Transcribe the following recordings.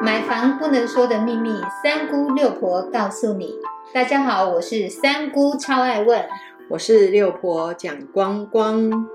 买房不能说的秘密，三姑六婆告诉你。大家好，我是三姑，超爱问。我是六婆蒋光光。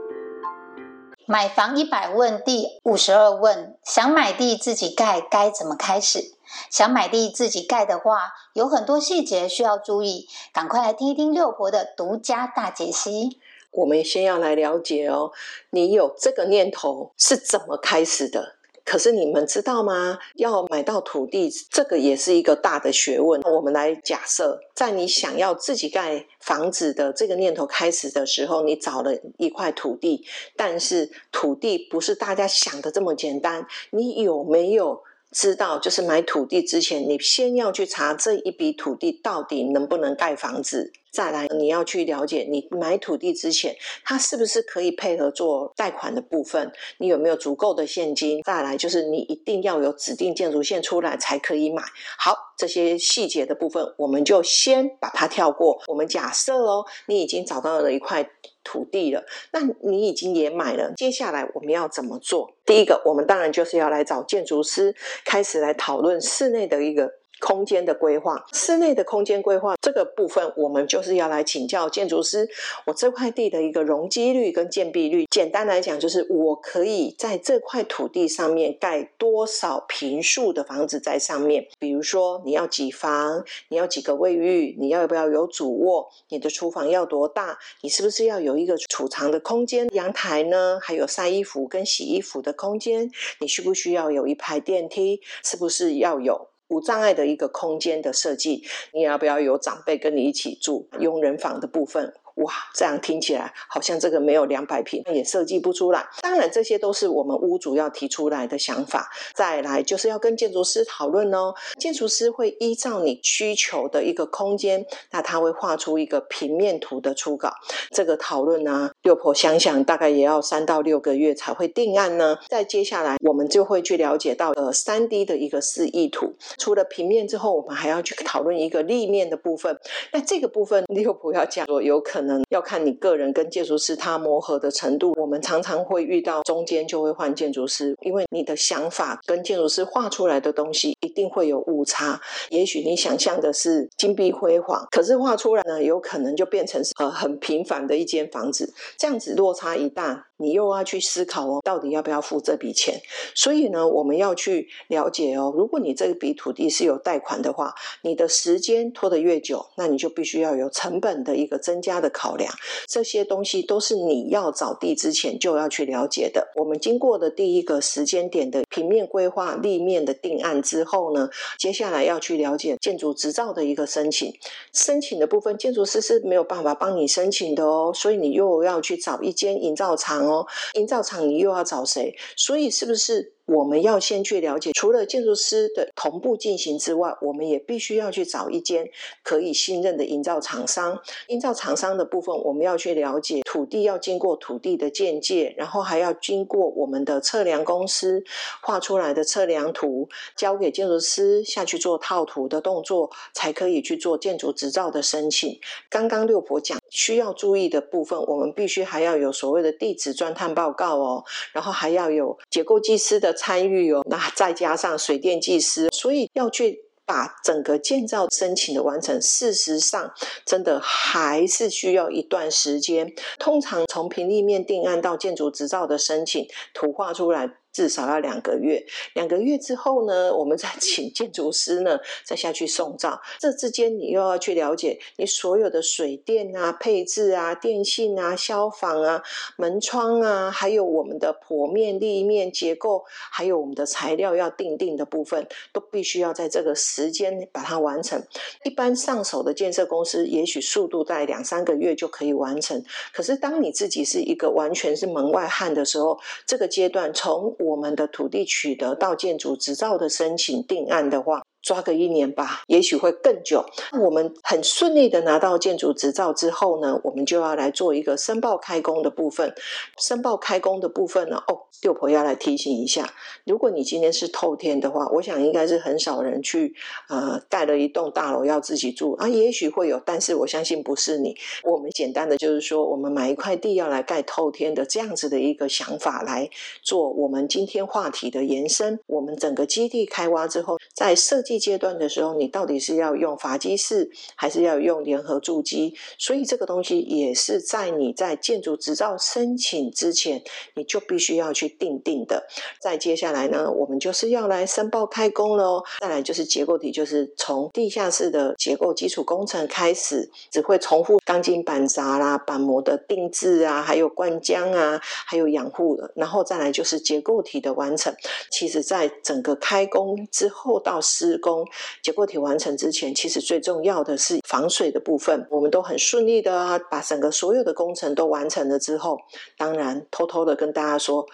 买房一百问第五十二问：想买地自己盖，该怎么开始？想买地自己盖的话，有很多细节需要注意，赶快来听一听六婆的独家大解析。我们先要来了解哦，你有这个念头是怎么开始的？可是你们知道吗？要买到土地，这个也是一个大的学问。我们来假设，在你想要自己盖房子的这个念头开始的时候，你找了一块土地，但是土地不是大家想的这么简单。你有没有知道，就是买土地之前，你先要去查这一笔土地到底能不能盖房子？再来，你要去了解，你买土地之前，它是不是可以配合做贷款的部分？你有没有足够的现金？再来，就是你一定要有指定建筑线出来才可以买。好，这些细节的部分，我们就先把它跳过。我们假设哦，你已经找到了一块土地了，那你已经也买了。接下来我们要怎么做？第一个，我们当然就是要来找建筑师，开始来讨论室内的一个。空间的规划，室内的空间规划这个部分，我们就是要来请教建筑师。我这块地的一个容积率跟建蔽率，简单来讲，就是我可以在这块土地上面盖多少平数的房子在上面。比如说，你要几房，你要几个卫浴，你要不要有主卧，你的厨房要多大，你是不是要有一个储藏的空间，阳台呢？还有晒衣服跟洗衣服的空间，你需不需要有一排电梯？是不是要有？无障碍的一个空间的设计，你要不要有长辈跟你一起住？佣人房的部分。哇，这样听起来好像这个没有两百平也设计不出来。当然，这些都是我们屋主要提出来的想法。再来就是要跟建筑师讨论哦。建筑师会依照你需求的一个空间，那他会画出一个平面图的初稿。这个讨论呢，六婆想想大概也要三到六个月才会定案呢。再接下来，我们就会去了解到呃三 D 的一个示意图。除了平面之后，我们还要去讨论一个立面的部分。那这个部分六婆要讲说，有可能。可能要看你个人跟建筑师他磨合的程度，我们常常会遇到中间就会换建筑师，因为你的想法跟建筑师画出来的东西一定会有误差。也许你想象的是金碧辉煌，可是画出来呢，有可能就变成呃很平凡的一间房子，这样子落差一大。你又要去思考哦，到底要不要付这笔钱？所以呢，我们要去了解哦。如果你这笔土地是有贷款的话，你的时间拖得越久，那你就必须要有成本的一个增加的考量。这些东西都是你要找地之前就要去了解的。我们经过的第一个时间点的平面规划、立面的定案之后呢，接下来要去了解建筑执照的一个申请。申请的部分，建筑师是没有办法帮你申请的哦，所以你又要去找一间营造厂哦。营造厂你又要找谁？所以是不是？我们要先去了解，除了建筑师的同步进行之外，我们也必须要去找一间可以信任的营造厂商。营造厂商的部分，我们要去了解土地要经过土地的鉴界，然后还要经过我们的测量公司画出来的测量图，交给建筑师下去做套图的动作，才可以去做建筑执照的申请。刚刚六婆讲需要注意的部分，我们必须还要有所谓的地质钻探报告哦，然后还要有结构技师的。参与哦，那再加上水电技师，所以要去把整个建造申请的完成，事实上真的还是需要一段时间。通常从平立面定案到建筑执照的申请，图画出来。至少要两个月，两个月之后呢，我们再 请建筑师呢，再下去送照。这之间你又要去了解你所有的水电啊、配置啊、电信啊、消防啊、门窗啊，还有我们的剖面、立面结构，还有我们的材料要定定的部分，都必须要在这个时间把它完成。一般上手的建设公司，也许速度在两三个月就可以完成。可是当你自己是一个完全是门外汉的时候，这个阶段从我们的土地取得到建筑执照的申请定案的话，抓个一年吧，也许会更久。我们很顺利的拿到建筑执照之后呢，我们就要来做一个申报开工的部分。申报开工的部分呢，哦，六婆要来提醒一下，如果你今天是透天的话，我想应该是很少人去呃盖了一栋大楼要自己住啊，也许会有，但是我相信不是你。我们简单的就是说，我们买一块地要来盖透天的这样子的一个想法来做我们今天话题的延伸。我们整个基地开挖之后，在设计。阶段的时候，你到底是要用法基式，还是要用联合筑基？所以这个东西也是在你在建筑执照申请之前，你就必须要去定定的。再接下来呢，我们就是要来申报开工喽。再来就是结构体，就是从地下室的结构基础工程开始，只会重复钢筋板砸啦、板模的定制啊，还有灌浆啊，还有养护的。然后再来就是结构体的完成。其实，在整个开工之后到施工结构体完成之前，其实最重要的是防水的部分。我们都很顺利的把整个所有的工程都完成了之后，当然偷偷的跟大家说，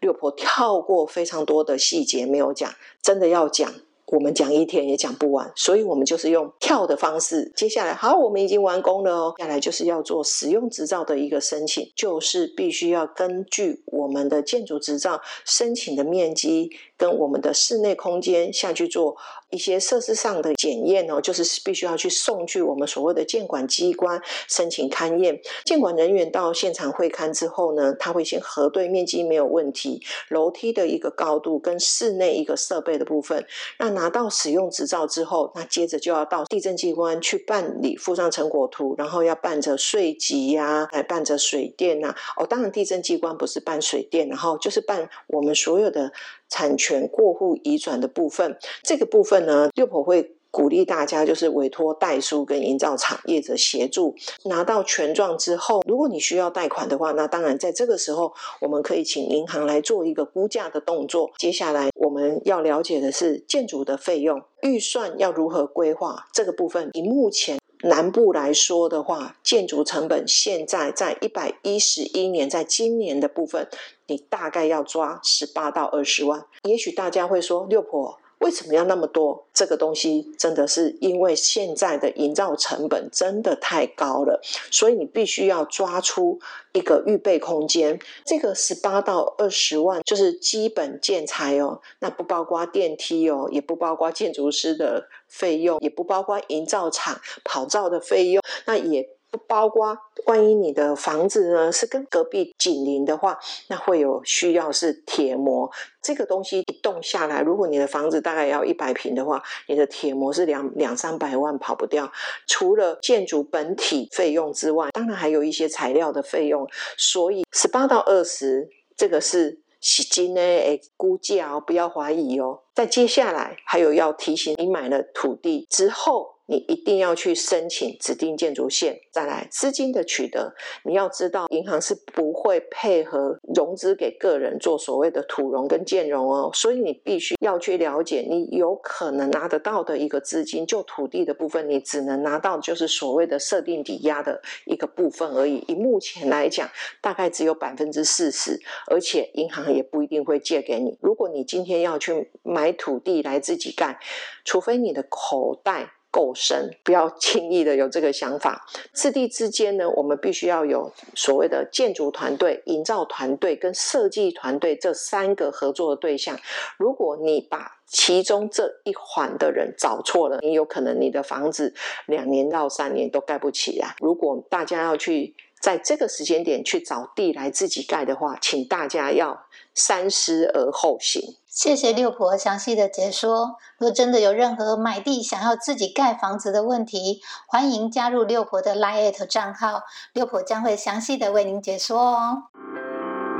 六婆跳过非常多的细节没有讲，真的要讲。我们讲一天也讲不完，所以我们就是用跳的方式。接下来，好，我们已经完工了哦。接下来就是要做使用执照的一个申请，就是必须要根据我们的建筑执照申请的面积跟我们的室内空间下去做一些设施上的检验哦，就是必须要去送去我们所谓的监管机关申请勘验。监管人员到现场会勘之后呢，他会先核对面积没有问题，楼梯的一个高度跟室内一个设备的部分，那拿到使用执照之后，那接着就要到地震机关去办理，附上成果图，然后要办着税籍呀，来办着水电呐。哦，当然地震机关不是办水电，然后就是办我们所有的产权权过户移转的部分。这个部分呢，六婆会。鼓励大家就是委托代书跟营造厂业者协助拿到权状之后，如果你需要贷款的话，那当然在这个时候我们可以请银行来做一个估价的动作。接下来我们要了解的是建筑的费用预算要如何规划这个部分。以目前南部来说的话，建筑成本现在在一百一十一年，在今年的部分，你大概要抓十八到二十万。也许大家会说六婆。为什么要那么多？这个东西真的是因为现在的营造成本真的太高了，所以你必须要抓出一个预备空间。这个十八到二十万就是基本建材哦，那不包括电梯哦，也不包括建筑师的费用，也不包括营造厂跑造的费用，那也。包括，万一你的房子呢是跟隔壁紧邻的话，那会有需要是铁膜。这个东西一动下来，如果你的房子大概要一百平的话，你的铁膜是两两三百万跑不掉。除了建筑本体费用之外，当然还有一些材料的费用。所以十八到二十，这个是洗金呢，诶，估价哦，不要怀疑哦。在接下来还有要提醒你，买了土地之后。你一定要去申请指定建筑线，再来资金的取得。你要知道，银行是不会配合融资给个人做所谓的土融跟建融哦，所以你必须要去了解，你有可能拿得到的一个资金，就土地的部分，你只能拿到就是所谓的设定抵押的一个部分而已。以目前来讲，大概只有百分之四十，而且银行也不一定会借给你。如果你今天要去买土地来自己盖，除非你的口袋。够深，不要轻易的有这个想法。四地之间呢，我们必须要有所谓的建筑团队、营造团队跟设计团队这三个合作的对象。如果你把其中这一环的人找错了，你有可能你的房子两年到三年都盖不起来。如果大家要去在这个时间点去找地来自己盖的话，请大家要三思而后行。谢谢六婆详细的解说。若真的有任何买地想要自己盖房子的问题，欢迎加入六婆的 Line 账号，六婆将会详细的为您解说哦。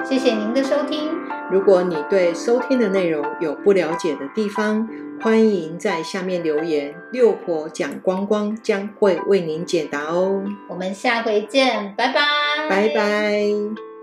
谢谢您的收听。如果你对收听的内容有不了解的地方，欢迎在下面留言，六婆讲光光将会为您解答哦。我们下回见，拜拜，拜拜。